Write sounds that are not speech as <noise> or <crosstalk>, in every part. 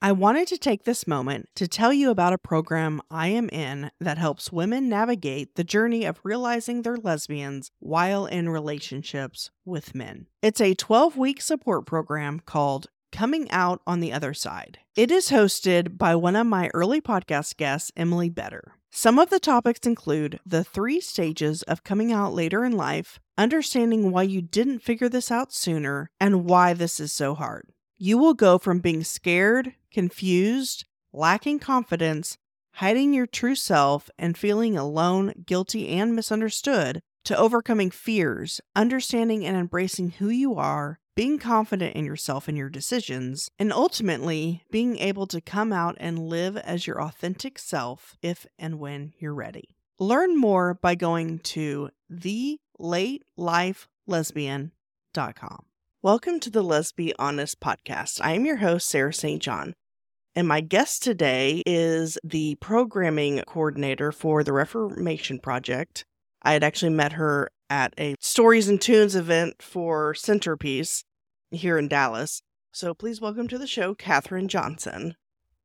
I wanted to take this moment to tell you about a program I am in that helps women navigate the journey of realizing they're lesbians while in relationships with men. It's a 12 week support program called Coming Out on the Other Side. It is hosted by one of my early podcast guests, Emily Better. Some of the topics include the three stages of coming out later in life, understanding why you didn't figure this out sooner, and why this is so hard. You will go from being scared, confused, lacking confidence, hiding your true self, and feeling alone, guilty, and misunderstood to overcoming fears, understanding and embracing who you are, being confident in yourself and your decisions, and ultimately being able to come out and live as your authentic self if and when you're ready. Learn more by going to thelatelifelesbian.com. Welcome to the Lesbi Honest podcast. I am your host, Sarah St. John. And my guest today is the programming coordinator for the Reformation Project. I had actually met her at a Stories and Tunes event for Centerpiece here in Dallas. So please welcome to the show, Katherine Johnson.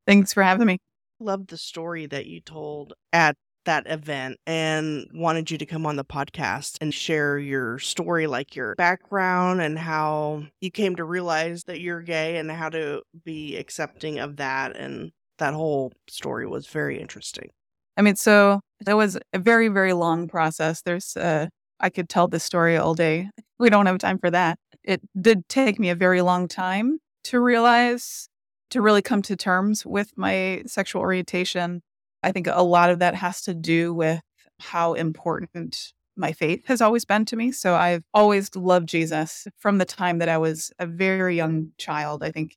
Thanks for having me. Loved the story that you told at that event and wanted you to come on the podcast and share your story, like your background and how you came to realize that you're gay and how to be accepting of that. And that whole story was very interesting. I mean, so that was a very, very long process. There's, uh, I could tell this story all day. We don't have time for that. It did take me a very long time to realize, to really come to terms with my sexual orientation I think a lot of that has to do with how important my faith has always been to me. So I've always loved Jesus from the time that I was a very young child. I think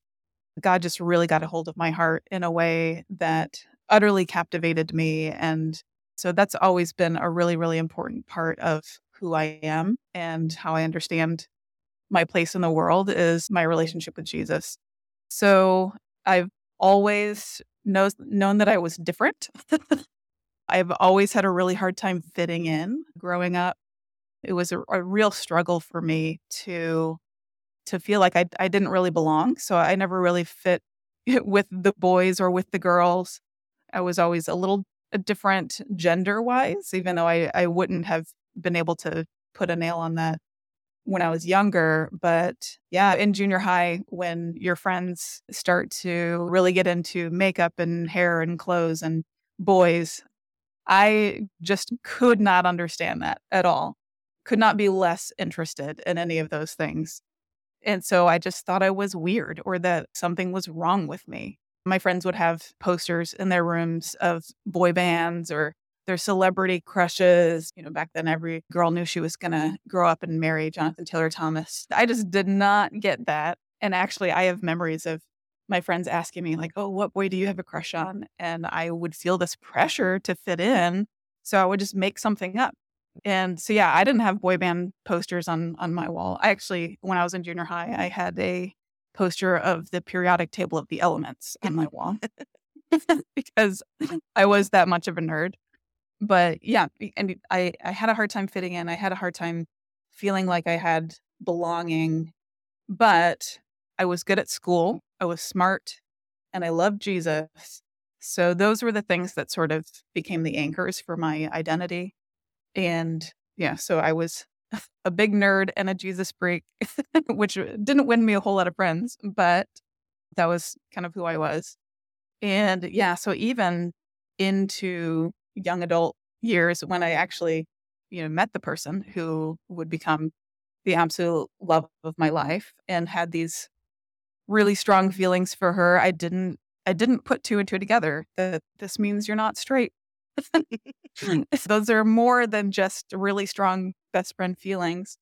God just really got a hold of my heart in a way that utterly captivated me. And so that's always been a really, really important part of who I am and how I understand my place in the world is my relationship with Jesus. So I've always knows known that I was different. <laughs> I've always had a really hard time fitting in growing up. It was a, a real struggle for me to to feel like I I didn't really belong. So I never really fit <laughs> with the boys or with the girls. I was always a little different gender wise, even though I, I wouldn't have been able to put a nail on that when I was younger. But yeah, in junior high, when your friends start to really get into makeup and hair and clothes and boys, I just could not understand that at all. Could not be less interested in any of those things. And so I just thought I was weird or that something was wrong with me. My friends would have posters in their rooms of boy bands or their celebrity crushes. You know, back then every girl knew she was going to grow up and marry Jonathan Taylor Thomas. I just did not get that. And actually, I have memories of my friends asking me, like, oh, what boy do you have a crush on? And I would feel this pressure to fit in. So I would just make something up. And so, yeah, I didn't have boy band posters on on my wall. I actually, when I was in junior high, I had a poster of the periodic table of the elements on my wall <laughs> because I was that much of a nerd but yeah, and I, I had a hard time fitting in. I had a hard time feeling like I had belonging, but I was good at school. I was smart and I loved Jesus. So those were the things that sort of became the anchors for my identity. And yeah, so I was <laughs> a big nerd and a Jesus freak, <laughs> which didn't win me a whole lot of friends, but that was kind of who I was. And yeah, so even into young adult years when I mm-hmm. actually, you know, met the person who would become the absolute love of my life and had these really strong feelings for her. I didn't I didn't put two and two together that this means you're not straight. <laughs> <laughs> Those are more than just really strong best friend feelings.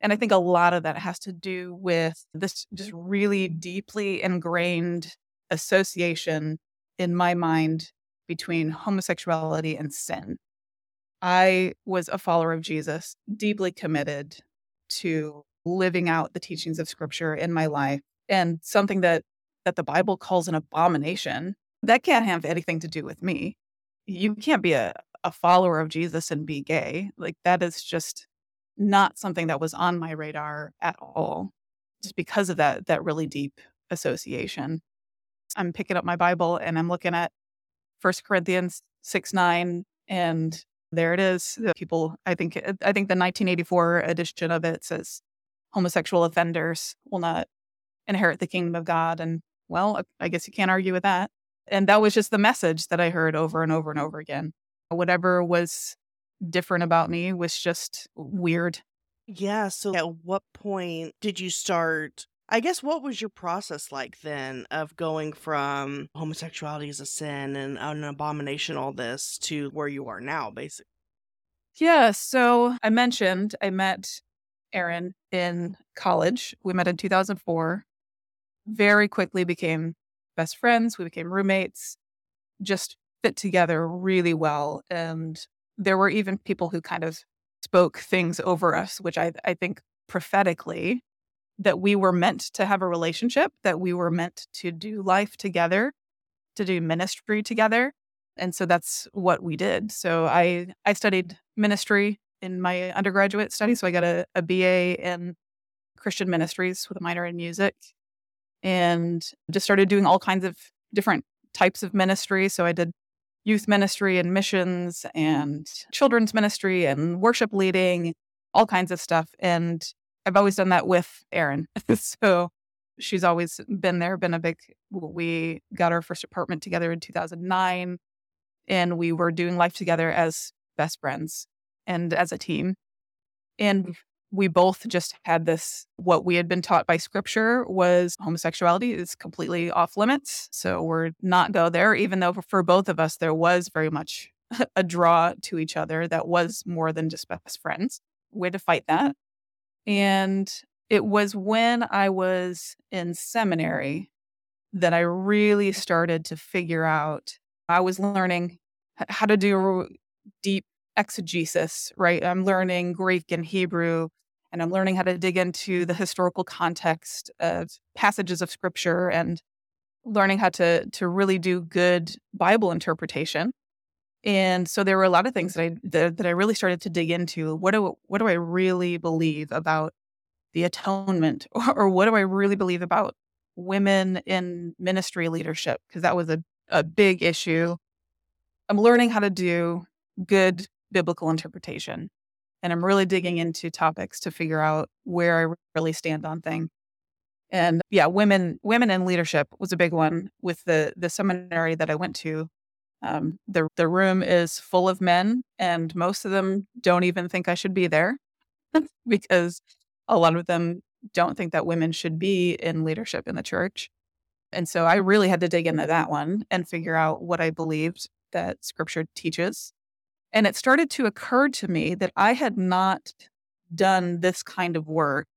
And I think a lot of that has to do with this just really deeply ingrained association in my mind between homosexuality and sin. I was a follower of Jesus, deeply committed to living out the teachings of scripture in my life and something that that the Bible calls an abomination. That can't have anything to do with me. You can't be a, a follower of Jesus and be gay. Like that is just not something that was on my radar at all, just because of that that really deep association. I'm picking up my Bible and I'm looking at First Corinthians 6 9, and there it is. People, I think, uh, I think the 1984 edition of it says homosexual offenders will not inherit the kingdom of God. And well, I guess you can't argue with that. And that was just the message that I heard over and over and over again. Whatever was different about me was just weird. Yeah. So at what point did you start? I guess what was your process like then of going from homosexuality is a sin and an abomination, all this to where you are now, basically? Yeah. So I mentioned I met Erin in college. We met in 2004. Very quickly became best friends. We became roommates, just fit together really well. And there were even people who kind of spoke things over us, which I, I think prophetically that we were meant to have a relationship, that we were meant to do life together, to do ministry together. And so that's what we did. So I I studied ministry in my undergraduate study. So I got a, a BA in Christian ministries with a minor in music and just started doing all kinds of different types of ministry. So I did youth ministry and missions and children's ministry and worship leading, all kinds of stuff. And I've always done that with Erin. <laughs> so she's always been there, been a big, we got our first apartment together in 2009 and we were doing life together as best friends and as a team. And mm. we both just had this what we had been taught by scripture was homosexuality is completely off limits so we're not go there even though for both of us there was very much <laughs> a draw to each other that was more than just best friends we had to fight that and it was when i was in seminary that i really started to figure out i was learning how to do deep exegesis right i'm learning greek and hebrew and I'm learning how to dig into the historical context of passages of scripture and learning how to to really do good Bible interpretation. And so there were a lot of things that I that, that I really started to dig into. What do what do I really believe about the atonement, or, <laughs> or what do I really believe about women in ministry leadership? Because that was a a big issue. I'm learning how to do good biblical interpretation and I'm really digging into topics to figure out where I really stand on things. And yeah, women women in leadership was a big one with the the seminary that I went to. Um, the the room is full of men, and most of them don't even think I should be there <laughs> because a lot of them don't think that women should be in leadership in the church. And so I really had to dig into that one and figure out what I believed that scripture teaches and it started to occur to me that I had not done this kind of work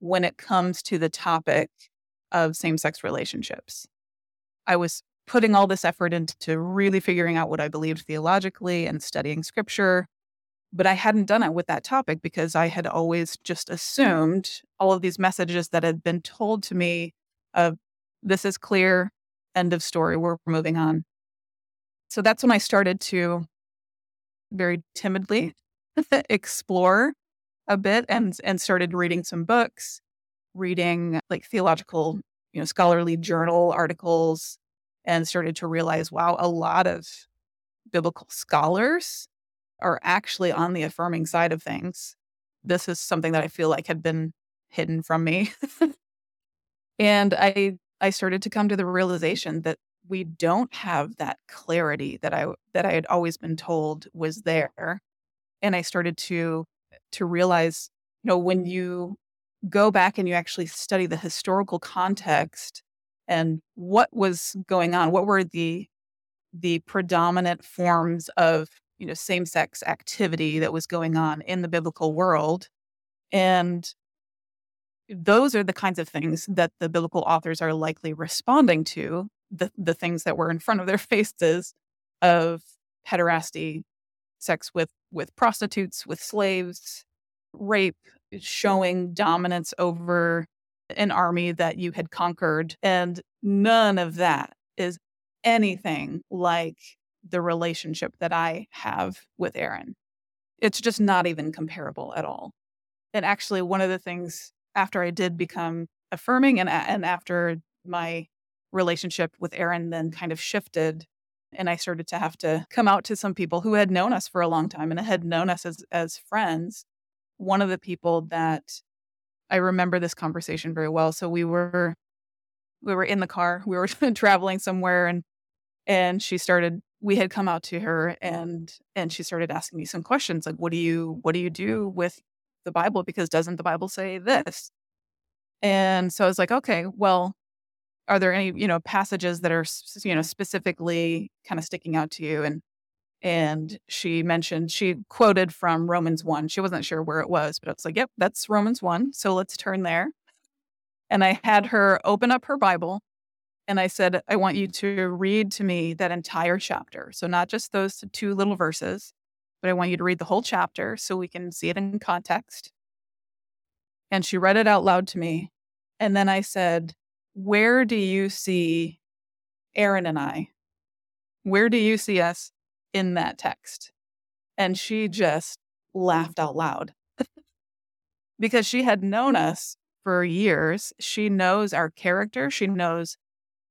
when it comes to the topic of same sex relationships. I was putting all this effort into really figuring out what I believed theologically and studying scripture. But I hadn't done it with that topic because I had always just assumed all of these messages that had been told to me of this is clear, end of story, we're moving on. So that's when I started to very timidly <laughs> explore a bit and and started reading some books, reading like theological, you know, scholarly journal articles and started to realize wow, a lot of biblical scholars are actually on the affirming side of things. This is something that I feel like had been hidden from me. <laughs> and I I started to come to the realization that we don't have that clarity that I that I had always been told was there. And I started to to realize, you know, when you go back and you actually study the historical context and what was going on, what were the the predominant forms of, you know, same-sex activity that was going on in the biblical world. And those are the kinds of things that the biblical authors are likely responding to the the things that were in front of their <laughs> faces of pederasty, sex with with prostitutes, with slaves, rape, showing dominance over an army that you had conquered, and none of that is anything like the relationship that I have with Erin. It's just not even comparable at all. And actually, one of the things after I did become affirming and, and after my relationship with Erin then kind of shifted and I started to have to come out to some people who had known us for a long time and had known us as as friends. One of the people that I remember this conversation very well. So we were we were in the car, we were <laughs> traveling somewhere and and she started we had come out to her and and she started asking me some questions like what do you what do you do with the Bible because doesn't the Bible say this? And so I was like, okay, well, are there any you know passages that are you know specifically kind of sticking out to you and and she mentioned she quoted from romans 1 she wasn't sure where it was but it's like yep that's romans 1 so let's turn there. And i had her open up her bible and i said i want you to read to me that entire chapter. So not just those two little verses but i want you to read the whole chapter so we can see it in context. And she read it out loud to me and then i said where do you see Erin and I? Where do you see us in that text? And she just laughed out loud <laughs> because she had known us for years. She knows our character. She knows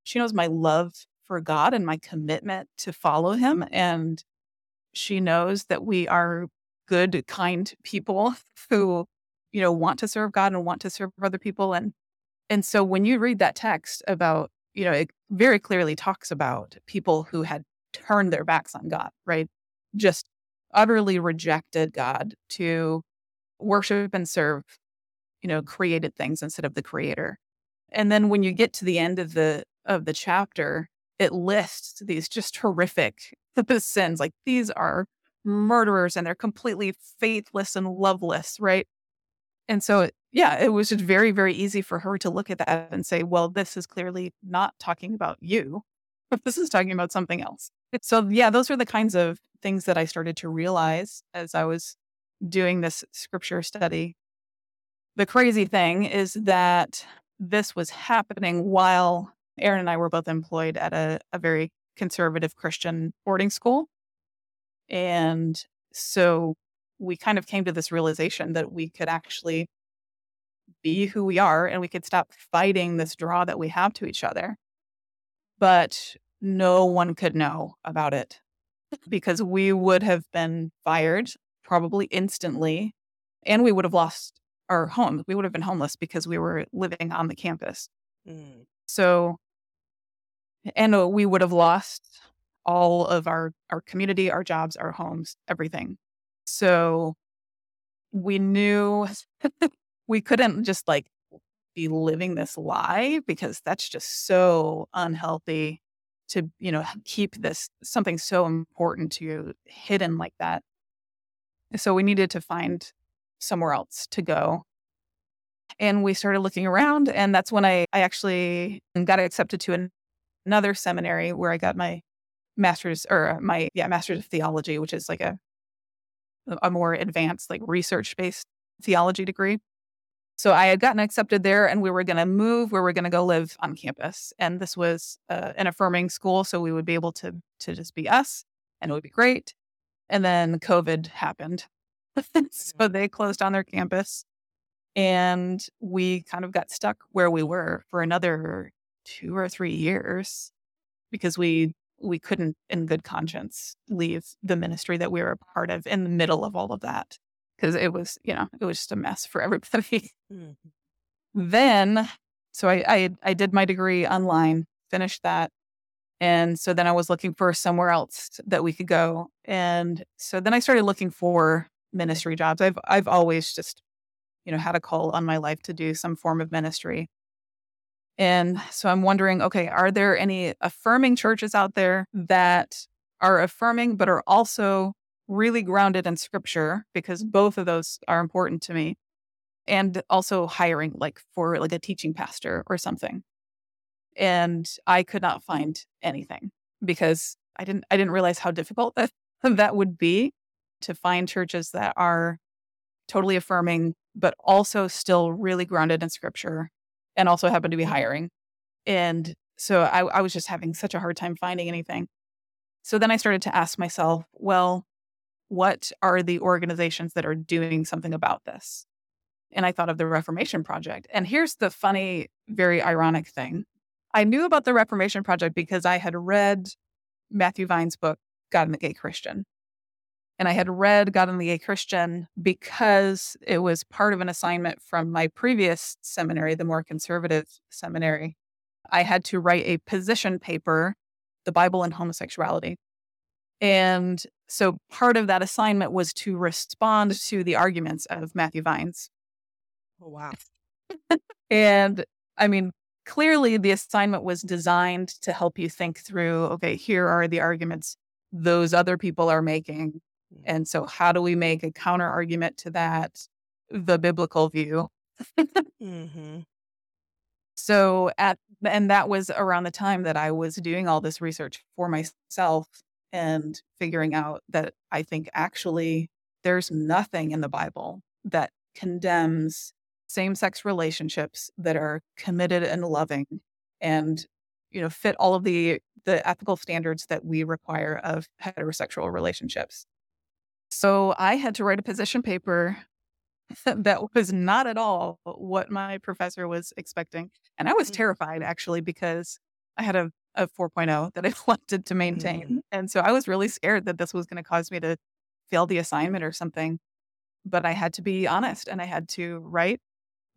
she knows my love for God and my commitment to follow him and she knows that we are good kind people <laughs> who you know want to serve God and want to serve other people and and so when you read that text about, you know, it very clearly talks about people who had turned their backs on God, right? Just utterly rejected God to worship and serve, you know, created things instead of the creator. And then when you get to the end of the of the chapter, it lists these just horrific <laughs> sins. Like these are murderers and they're completely faithless and loveless, right? And so yeah, it was just very, very easy for her to look at that and say, well, this is clearly not talking about you, but <laughs> this is talking about something else. So, yeah, those are the kinds of things that I started to realize as I was doing this scripture study. The crazy thing is that this was happening while Erin and I were both employed at a, a very conservative Christian boarding school. And so we kind of came to this realization that we could actually be who we are and we could stop fighting this draw that we have to each other. But no one could know about it because we would have been fired probably instantly and we would have lost our home. We would have been homeless because we were living on the campus. Mm. So, and uh, we would have lost all of our, our community, our jobs, our homes, everything. So we knew <laughs> we couldn't just like be living this lie because that's just so unhealthy to you know keep this something so important to you hidden like that. So we needed to find somewhere else to go. And we started looking around and that's when i, I actually got accepted to an, another seminary where i got my master's or uh, my yeah master's of theology which is like a a more advanced like research based theology degree so I had gotten accepted there and we were going to move. where We were going to go live on campus. And this was uh, an affirming school. So we would be able to, to just be us and it would be great. And then COVID happened. <laughs> so mm-hmm. they closed on their campus and we kind of got stuck where we were for another two or three years because we we couldn't in good conscience leave the ministry that we were a part of in the middle of all of that because it was, you know, it was just a mess for <laughs> everybody. Mm-hmm. Then, so I, I I did my degree online, finished that, and so then I was looking for somewhere else that we could go, and so then I started looking for ministry jobs. I've I've always just, you know, had a call on my life to do some form of ministry. And so I'm wondering, okay, are there any affirming churches out there that are affirming but are also really grounded in scripture because both of those are important to me and also hiring like for like a teaching pastor or something. And i could not find anything because i didn't i didn't realize how difficult <laughs> that that would be to find churches that are totally affirming but also still really grounded in scripture and also happen to be hiring. And so I, I was just having such a hard time finding anything. So then i started to ask myself well what are the organizations that are doing something about this? And I thought of the Reformation Project. And here's the funny, very ironic thing I knew about the Reformation Project because I had read Matthew Vines' book, God and the Gay Christian. And I had read God and the Gay Christian because it was part of an assignment from my previous seminary, the more conservative seminary. I had to write a position paper, The Bible and Homosexuality. And so part of that assignment was to respond to the arguments of Matthew Vines. Oh, wow. and I mean, clearly the assignment was designed to help you think through okay, here are the arguments those other people are making. Mm. And so, how do we make a counter argument to that, the biblical view? <laughs> mm-hmm. So, at and that was around the time that I was doing all this research for myself and figuring out that I think actually there's nothing in the Bible that condemns same sex relationships that are committed and loving and you know fit all of the the ethical standards that we require of heterosexual relationships so i had to write a position paper <laughs> that was not at all what my professor was expecting and i was mm. terrified actually because i had a, a 4.0 that i <laughs> wanted to maintain mm-hmm. and so i was really scared that this was going to cause me to fail the assignment or something but i had to be honest and i had to write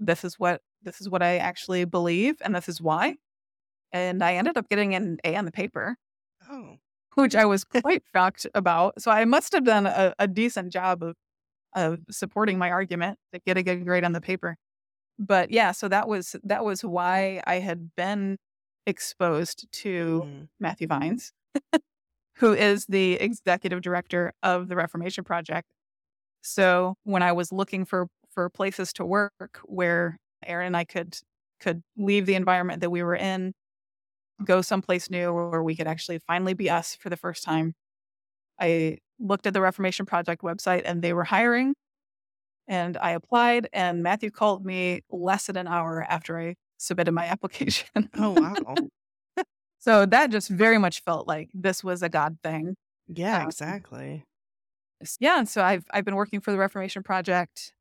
this is what this is what I actually believe and this is why. And I ended up getting an A on the paper. Oh. Which I was <laughs> quite shocked about. So I must have done a, a decent job of of supporting my argument to get a good grade on the paper. But yeah, so that was that was why I had been exposed to mm. Matthew Vines, <laughs> who is the executive director of the Reformation Project. So when I was looking for for places to work where Erin and I could could leave the environment that we were in, go someplace new where we could actually finally be us for the first time. I looked at the Reformation Project website and they were hiring. And I applied, and Matthew called me less than an hour after I submitted my <laughs> application. Oh, wow. <laughs> so that just very much felt like this was a God thing. Yeah, um, exactly. Yeah. And so I've I've been working for the Reformation Project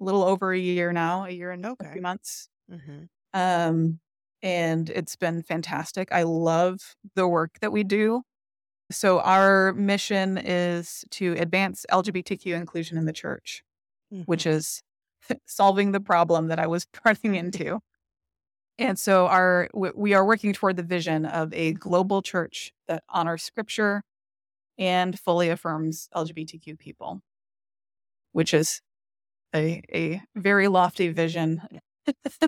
a little over a year now, a year and okay. a few months. Mm-hmm. Um, and it's been fantastic. I love the work that we do. So, our mission is to advance LGBTQ inclusion in the church, mm-hmm. which is <laughs> solving the problem that I was running into. And so, our we are working toward the vision of a global church that honors scripture and fully affirms LGBTQ people, which is a a very lofty vision. <laughs>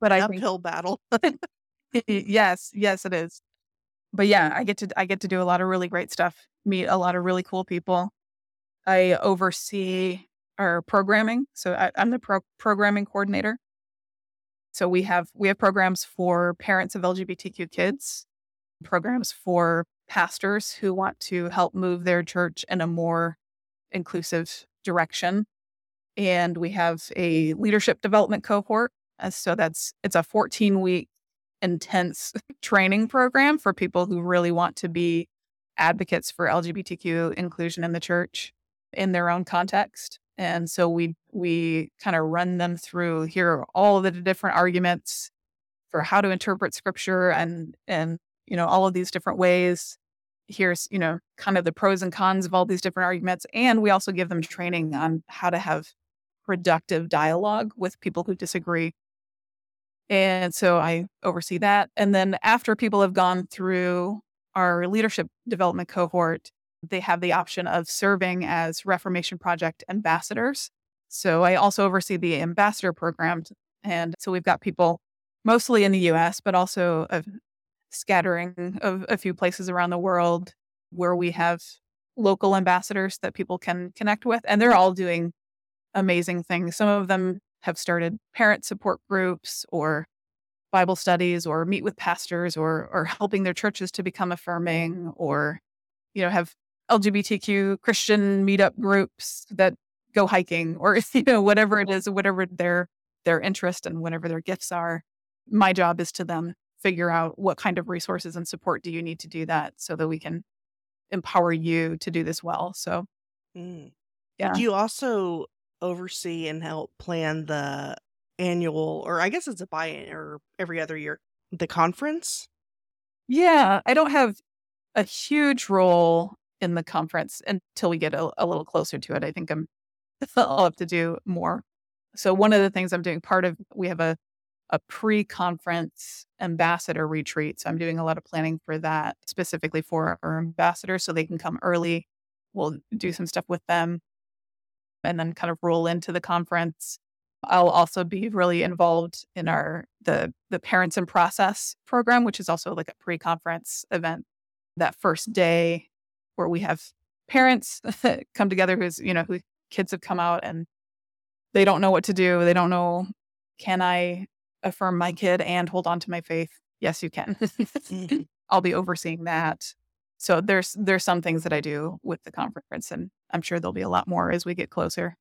but I uphill think, battle. <laughs> <laughs> yes, yes, it is. But yeah, I get to I get to do a lot of really great stuff. Meet a lot of really cool people. I oversee our programming, so I, am the pro- programming coordinator. So we have we have programs for parents of LGBTQ kids, programs for pastors who want to help move their church in a more inclusive direction and we have a leadership development cohort. Uh, so that's it's a 14 week intense <laughs> training program for people who really want to be advocates for LGBTQ inclusion in the church in their own context. And so we we kind of run them through here are all the different arguments for how to interpret scripture and and you know all of these different ways. Here's, you know, kind of the pros and cons of all these different arguments. And we also give them training on how to have productive dialogue with people who disagree. And so I oversee that. And then after people have gone through our leadership development cohort, they have the option of serving as Reformation Project ambassadors. So I also oversee the ambassador program. And so we've got people mostly in the US, but also a scattering of a few places around the world where we have local ambassadors that people can connect with. And they're all doing amazing things. Some of them have started parent support groups or Bible studies or meet with pastors or or helping their churches to become affirming or you know have LGBTQ Christian meetup groups that go hiking or <laughs> you know whatever it is whatever their their interest and whatever their gifts are my job is to them figure out what kind of resources and support do you need to do that so that we can empower you to do this well so mm. yeah do you also oversee and help plan the annual, or I guess it's a buy-in or every other year the conference? Yeah, I don't have a huge role in the conference until we get a, a little closer to it. I think I'm <laughs> I'll have to do more. So one of the things I'm doing, part of we have a a pre-conference ambassador retreat. So I'm doing a lot of planning for that specifically for our ambassadors so they can come early. We'll do some stuff with them and then kind of roll into the conference. I'll also be really involved in our the the Parents in Process program, which is also like a pre-conference event. That first day where we have parents <laughs> come together who's, you know, who kids have come out and they don't know what to do. They don't know, can I affirm my kid and hold on to my faith? Yes, you can. Mm-hmm. <laughs> I'll be overseeing that. So there's there's some things that I do with the conference and I'm sure there'll be a lot more as we get closer.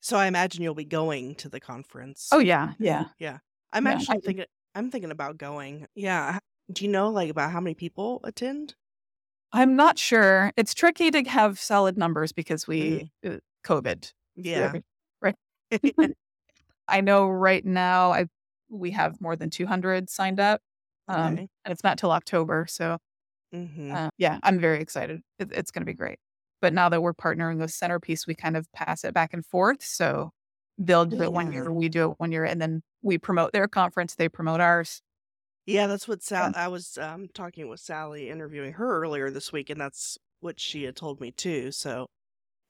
So I imagine you'll be going to the conference. Oh yeah, yeah. Yeah. I'm yeah, actually I, thinking I'm thinking about going. Yeah. Do you know like about how many people attend? I'm not sure. It's tricky to have solid numbers because we mm. COVID. Yeah. <laughs> Right. <laughs> I know right now I we have more than 200 signed up. Um, okay. and it's not till October, so mm-hmm. uh, yeah, I'm very excited. It, it's going to be great. But now that we're partnering with Centerpiece, we kind of pass it back and forth. So they'll do it one year, we do it one year, and then we promote their conference, they promote ours. Yeah, that's what Sal. I was um, talking with Sally, interviewing her earlier this week, and that's what she had told me too. So,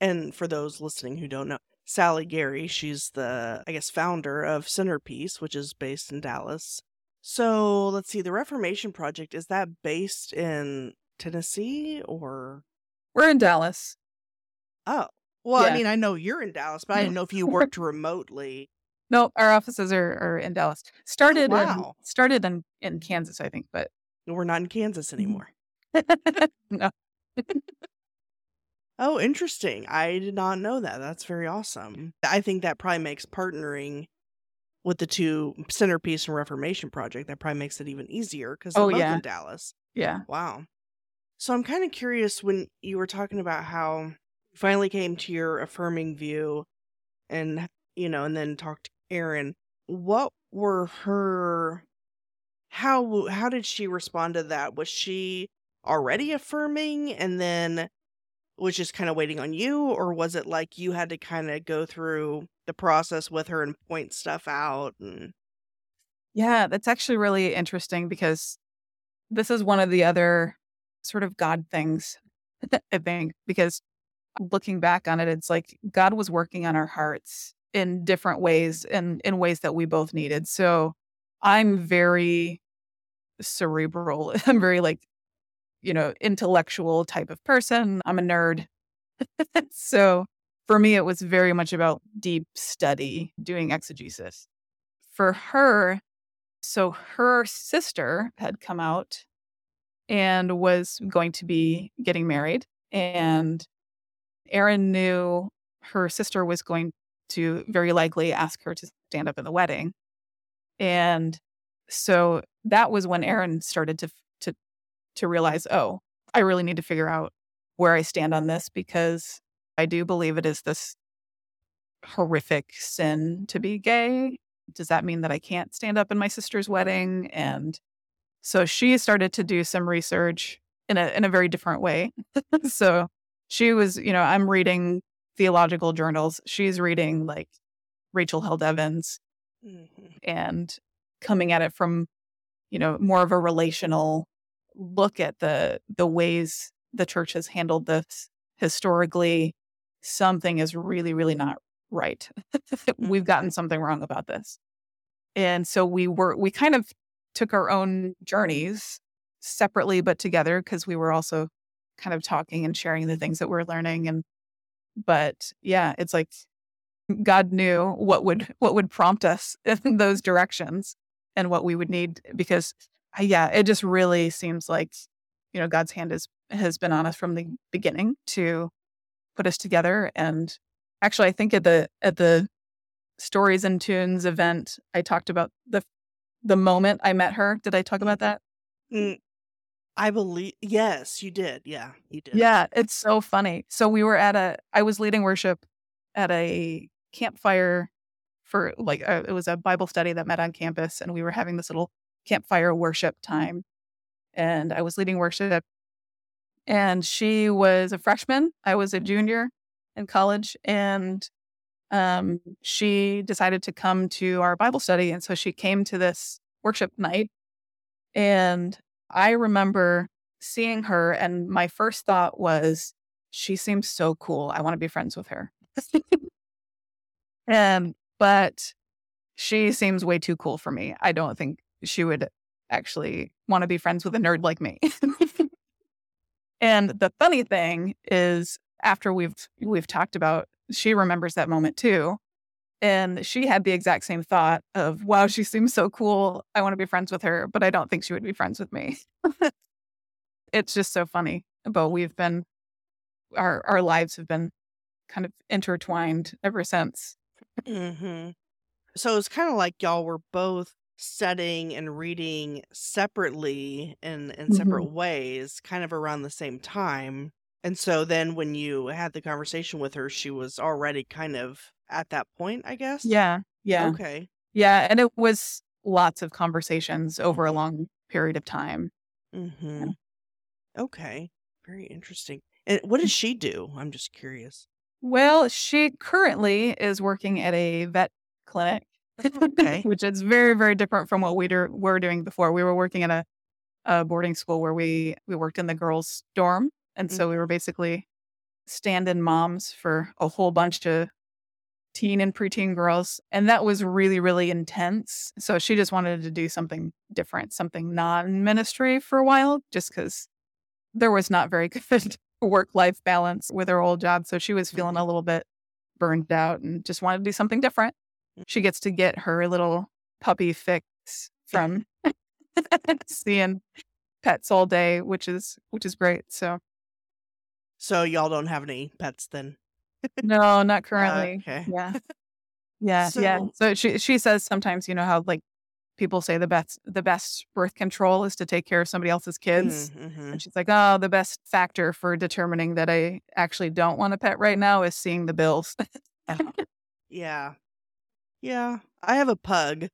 and for those listening who don't know, Sally Gary, she's the I guess founder of Centerpiece, which is based in Dallas. So let's see, the Reformation Project is that based in Tennessee or? We're in Dallas. Oh, well, yeah. I mean, I know you're in Dallas, but I didn't know if you <laughs> worked remotely. No, our offices are, are in Dallas. Started oh, wow. in, started in, in Kansas, I think, but we're not in Kansas mm-hmm. anymore. <laughs> no. <laughs> oh, interesting. I did not know that. That's very awesome. I think that probably makes partnering with the two centerpiece and Reformation project that probably makes it even easier because they're oh, both yeah. in Dallas. Yeah. Wow. So I'm kind of curious when you were talking about how you finally came to your affirming view and you know, and then talked to Erin, what were her how how did she respond to that? Was she already affirming and then was just kind of waiting on you or was it like you had to kind of go through the process with her and point stuff out and yeah that's actually really interesting because this is one of the other sort of god things <laughs> i think because looking back on it it's like god was working on our hearts in different ways and in ways that we both needed. So I'm very cerebral. <laughs> I'm very like, you know, intellectual type of person. I'm a nerd. <laughs> so for me, it was very much about deep study, doing exegesis. For her, so her sister had come out and was going to be getting married. And Erin knew her sister was going to very likely ask her to stand up in the wedding. And so that was when Erin started to to realize, oh, I really need to figure out where I stand on this because I do believe it is this horrific sin to be gay. Does that mean that I can't stand up in my sister's wedding? And so she started to do some research in a in a very different way. <laughs> so she was, you know, I'm reading theological journals. She's reading like Rachel Held Evans mm-hmm. and coming at it from, you know, more of a relational look at the the ways the church has handled this historically. Something is really, really not right. <laughs> We've gotten mm-hmm. something wrong about this. And so we were we kind of took our own journeys separately but together because we were also kind of talking and sharing the things that we're learning and but yeah, it's like God knew what would what would prompt us <laughs> in those directions and what we would need because yeah, it just really seems like you know God's hand has has been on us from the beginning to put us together and actually I think at the at the stories and tunes event I talked about the the moment I met her. Did I talk about that? Mm, I believe yes, you did. Yeah, you did. Yeah, it's so funny. So we were at a I was leading worship at a campfire for like a, it was a Bible study that met on campus and we were having this little campfire worship time. And I was leading worship. And she was a freshman. I was a junior in college. And um, she decided to come to our Bible study. And so she came to this worship night. And I remember seeing her, and my first thought was, she seems so cool. I want to be friends with her. <laughs> and, but she seems way too cool for me. I don't think she would actually want to be friends with a nerd like me. <laughs> and the funny thing is after we've we've talked about she remembers that moment too. And she had the exact same thought of, wow, she seems so cool. I want to be friends with her, but I don't think she would be friends with me. <laughs> it's just so funny. But we've been our our lives have been kind of intertwined ever since. hmm So it's kind of like y'all were both studying and reading separately in in separate hmm ways, kind of around the same time. And so then when you had the conversation with her, she was already kind of at that point, I guess. Yeah. Yeah. Okay. Yeah. And it was lots of conversations over a long period of time. Mm-hmm. Okay. Very interesting. And what does she do? I'm just curious. Well, she currently is working at a vet clinic, Okay. <laughs> which is very, very different from what we do, were doing before. We were working at a, a boarding school where we we worked in the girls' dorm, and so we mm-hmm. were basically stand-in moms for a whole bunch of teen and preteen girls, and that was really, really intense. So she just wanted to do something different, something non-ministry for a while, just because there was not very <laughs> good work-life balance with her old job. So she was feeling mm-hmm. a little bit burned out and just wanted to do something different. She gets to get her little puppy fix from <laughs> seeing pets all day, which is which is great. So So y'all don't have any pets then? no, not <laughs> Uh, currently. okay. Yeah. <laughs> Yeah, yeah. So So she she says sometimes, you know, how like people say the best the best birth control is to take care of somebody else's kids. mm-hmm. And she's like, oh, the best factor for determining that I actually don't want a pet right now is seeing the bills. Yeah. Yeah. I have a pug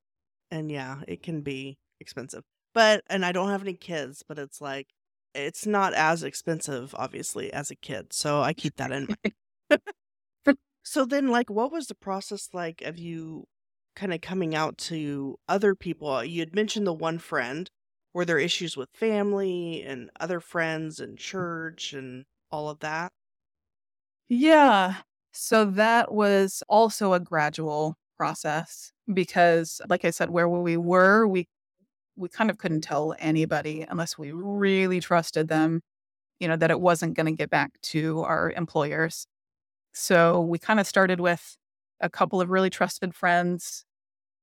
and yeah, it can be expensive. But and I don't have any kids, but it's like it's not as expensive obviously as a kid. So I keep that in mind. <laughs> So then like what was the process like of you kind of coming out to other people? Uh, you had mentioned the one friend. Were there issues with family and other friends and church and all of that? yeah. So that was also a gradual process because like I said, where we were, we we kind of couldn't tell anybody unless we really trusted them, you know, that it wasn't going to get back to our employers. So we kind of started with a couple of really trusted friends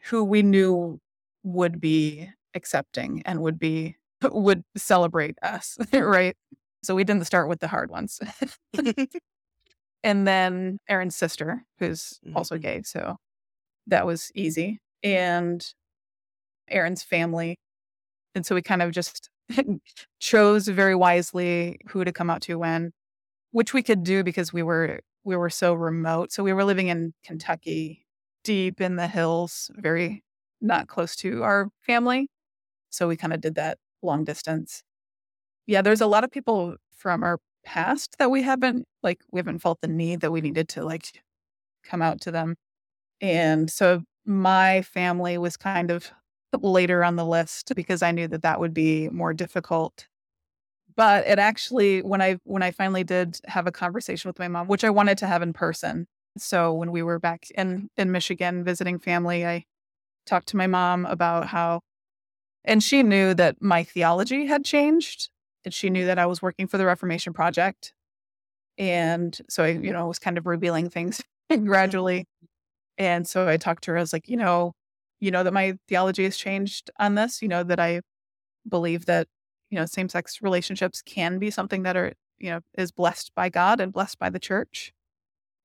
who we knew would be accepting and would be <laughs> would celebrate us, <laughs> right? So we didn't start with the hard ones. <laughs> and then Erin's sister, who's also Mhm. gay, so that was easy. And Erin's family. And so we kind of just <laughs> chose very wisely who to come out to when, which we could do because we were we were so remote. So we were living in Kentucky, deep in the hills, very not close to our family. So we kind of did that long distance. Yeah, there's a lot of people from our past that we haven't like we haven't felt the need that we needed to like come out to them. And so my family was kind of <laughs> later on the list because I knew that that would be more difficult. But it actually when I when I finally did have a conversation with my mom, which I wanted to have in person. So when we were back in in Michigan visiting family, I talked to my mom about how and she knew that my theology had changed and she knew that I was working for the Reformation Project. And so I, you know, was kind of revealing things <laughs> mm-hmm. gradually. And so I talked to her. I was like, you know, you know that my theology has changed on this. You know that I believe that you know same sex relationships can be something that are you know is blessed by God and blessed by the church.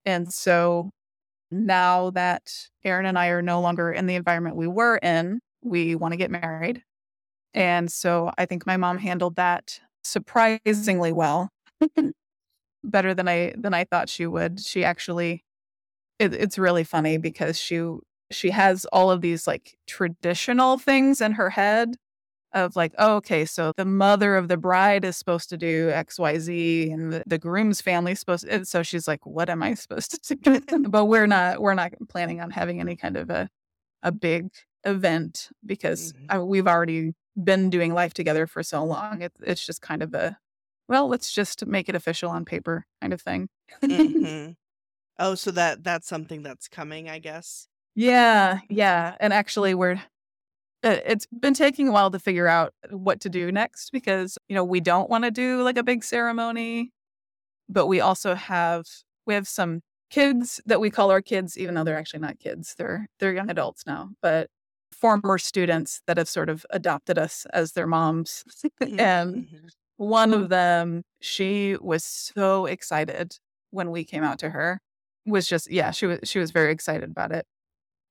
And so now that Erin and I are no longer in the environment we were in, we want to get married. And so I think my mom handled that surprisingly well. <laughs> Better than I than I thought she would. She actually it, it's really funny because she she has all of these like traditional things in her head of like, oh, okay, so the mother of the bride is supposed to do XYZ and the, the groom's family is supposed to. And so she's like, what am I supposed to do? <laughs> but we're not, we're not planning on having any kind of a, a big event because Mhm. I, we've already been doing life together for so long. It, it's just kind of a, well, let's just make it official on paper kind of thing. Mhm. Oh, so that that's something that's coming, I guess. Yeah, yeah. And actually, we're, uh, it's been taking a while to figure out what to do next because, you know, we don't want to do like a big ceremony, but we also have, we have some kids that we call our kids, even though they're actually not kids. They're, they're young adults now, but former students that have sort of adopted us as their moms. <laughs> and Mhm. one of them, she was so excited when we came out to her. Was just yeah, she was she was very excited about it.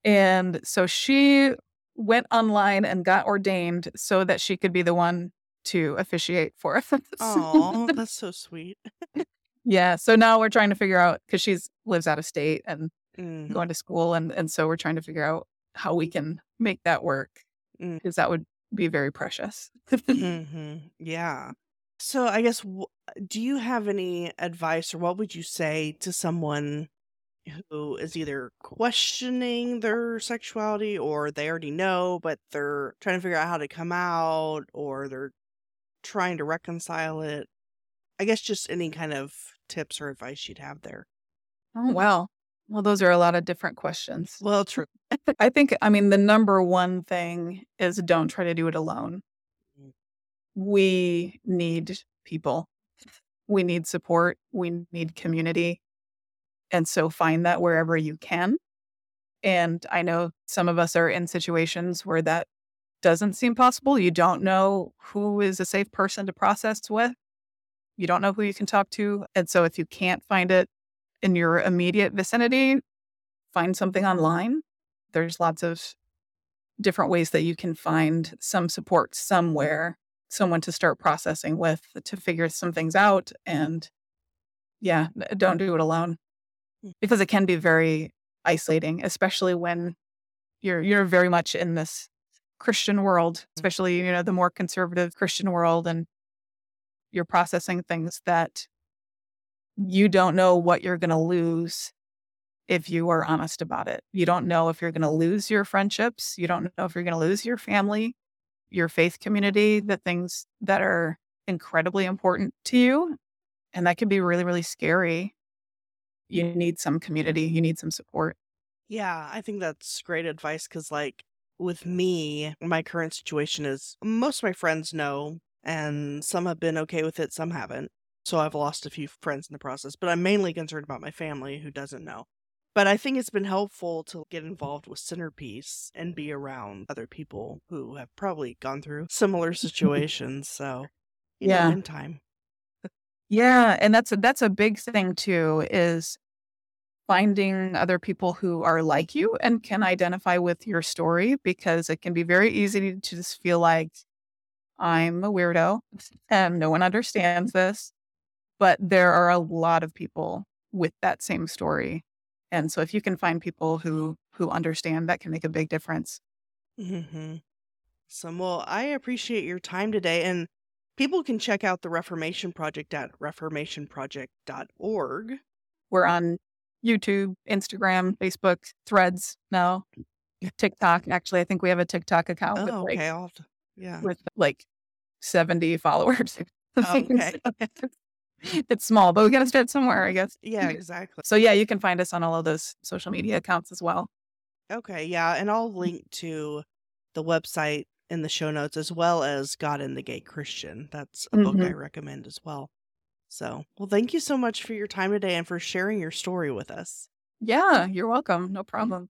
And so she went online and got ordained so that she could be the one to officiate for us. Aw, <laughs> that's so sweet. yeah, so now we're trying to figure out cuz she's lives out of state and Mhm. going to school and and so we're trying to figure out how we can make that work Mm. cuz that would be very precious. Mhm. Yeah. So I guess w- do you have any advice or what would you say to someone who is either questioning their sexuality or they already know but they're trying to figure out how to come out or they're trying to reconcile it? I guess just any kind of tips or advice you'd have there. oh wow. Well, those are a lot of different questions. Well, true. <laughs> I think, I mean, the number one thing is don't try to do it alone. Mm. We need people, we need support, we need community. And so find that wherever you can. And I know some of us are in situations where that doesn't seem possible. You don't know who is a safe person to process with, you don't know who you can talk to. And so if you can't find it in your immediate vicinity, find something online there's lots of different ways that you can find some support somewhere, someone to start processing with to figure some things out. And yeah, don't do it alone. Mm. because it can be very isolating, especially when you're you're very much in this Christian world, mm. especially you know the more conservative Christian world, and you're processing things that you don't know what you're going to lose if you are honest about it. You don't know if you're going to lose your friendships. You don't know if you're going to lose your family, your faith community, the things that are incredibly important to you. And that can be really, really scary. You need some community, you need some support. Yeah, I think that's great advice because, like, with me, my current situation is most of my friends know, and some have been okay with it, some haven't. So I've lost a few friends in the process, but I'm mainly concerned about my family who doesn't know. But I think it's been helpful to get involved with Centerpiece and be around other people who have probably gone through similar <laughs> situations. So, Yeah. know, in time. Yeah, and that's a, that's a big thing too is finding other people who are like you and can identify with your story because it can be very easy to just feel like I'm a weirdo <laughs> and no one understands this. But there are a lot of people with that same story. And so if you can find people who who understand, that can make a big difference. Mm-hmm. Well, I appreciate your time today. And people can check out the Reformation Project at reformationproject.org. We're on YouTube, Instagram, Facebook, Threads now, TikTok. Actually, I think we have a TikTok account with Oh, like okay. I'll have to, yeah. with like 70 followers. <laughs> Okay. it's small, but we got to start somewhere, I guess. yeah, <laughs> exactly. So, yeah, you can find us on all of those social media accounts as well. Okay. Yeah. And I'll mm. link to the website in the show notes as well as God and the Gay Christian. That's a book I mm-hmm. recommend as well. So, well, thank you so much for your time today and for sharing your story with us. Yeah, you're welcome. No problem.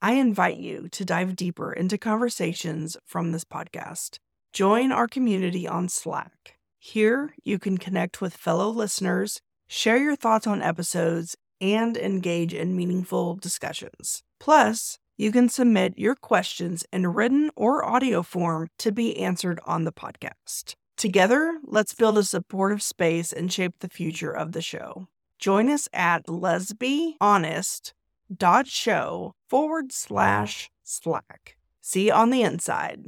I invite you to dive deeper into conversations from this podcast. Join our community on Slack. Here, you can connect with fellow listeners, share your thoughts on episodes, and engage in meaningful discussions. Plus, you can submit your questions in written or audio form to be answered on the podcast. Together, let's build a supportive space and shape the future of the show. Join us at lesbiehonest.show forward slash slack. See you on the inside.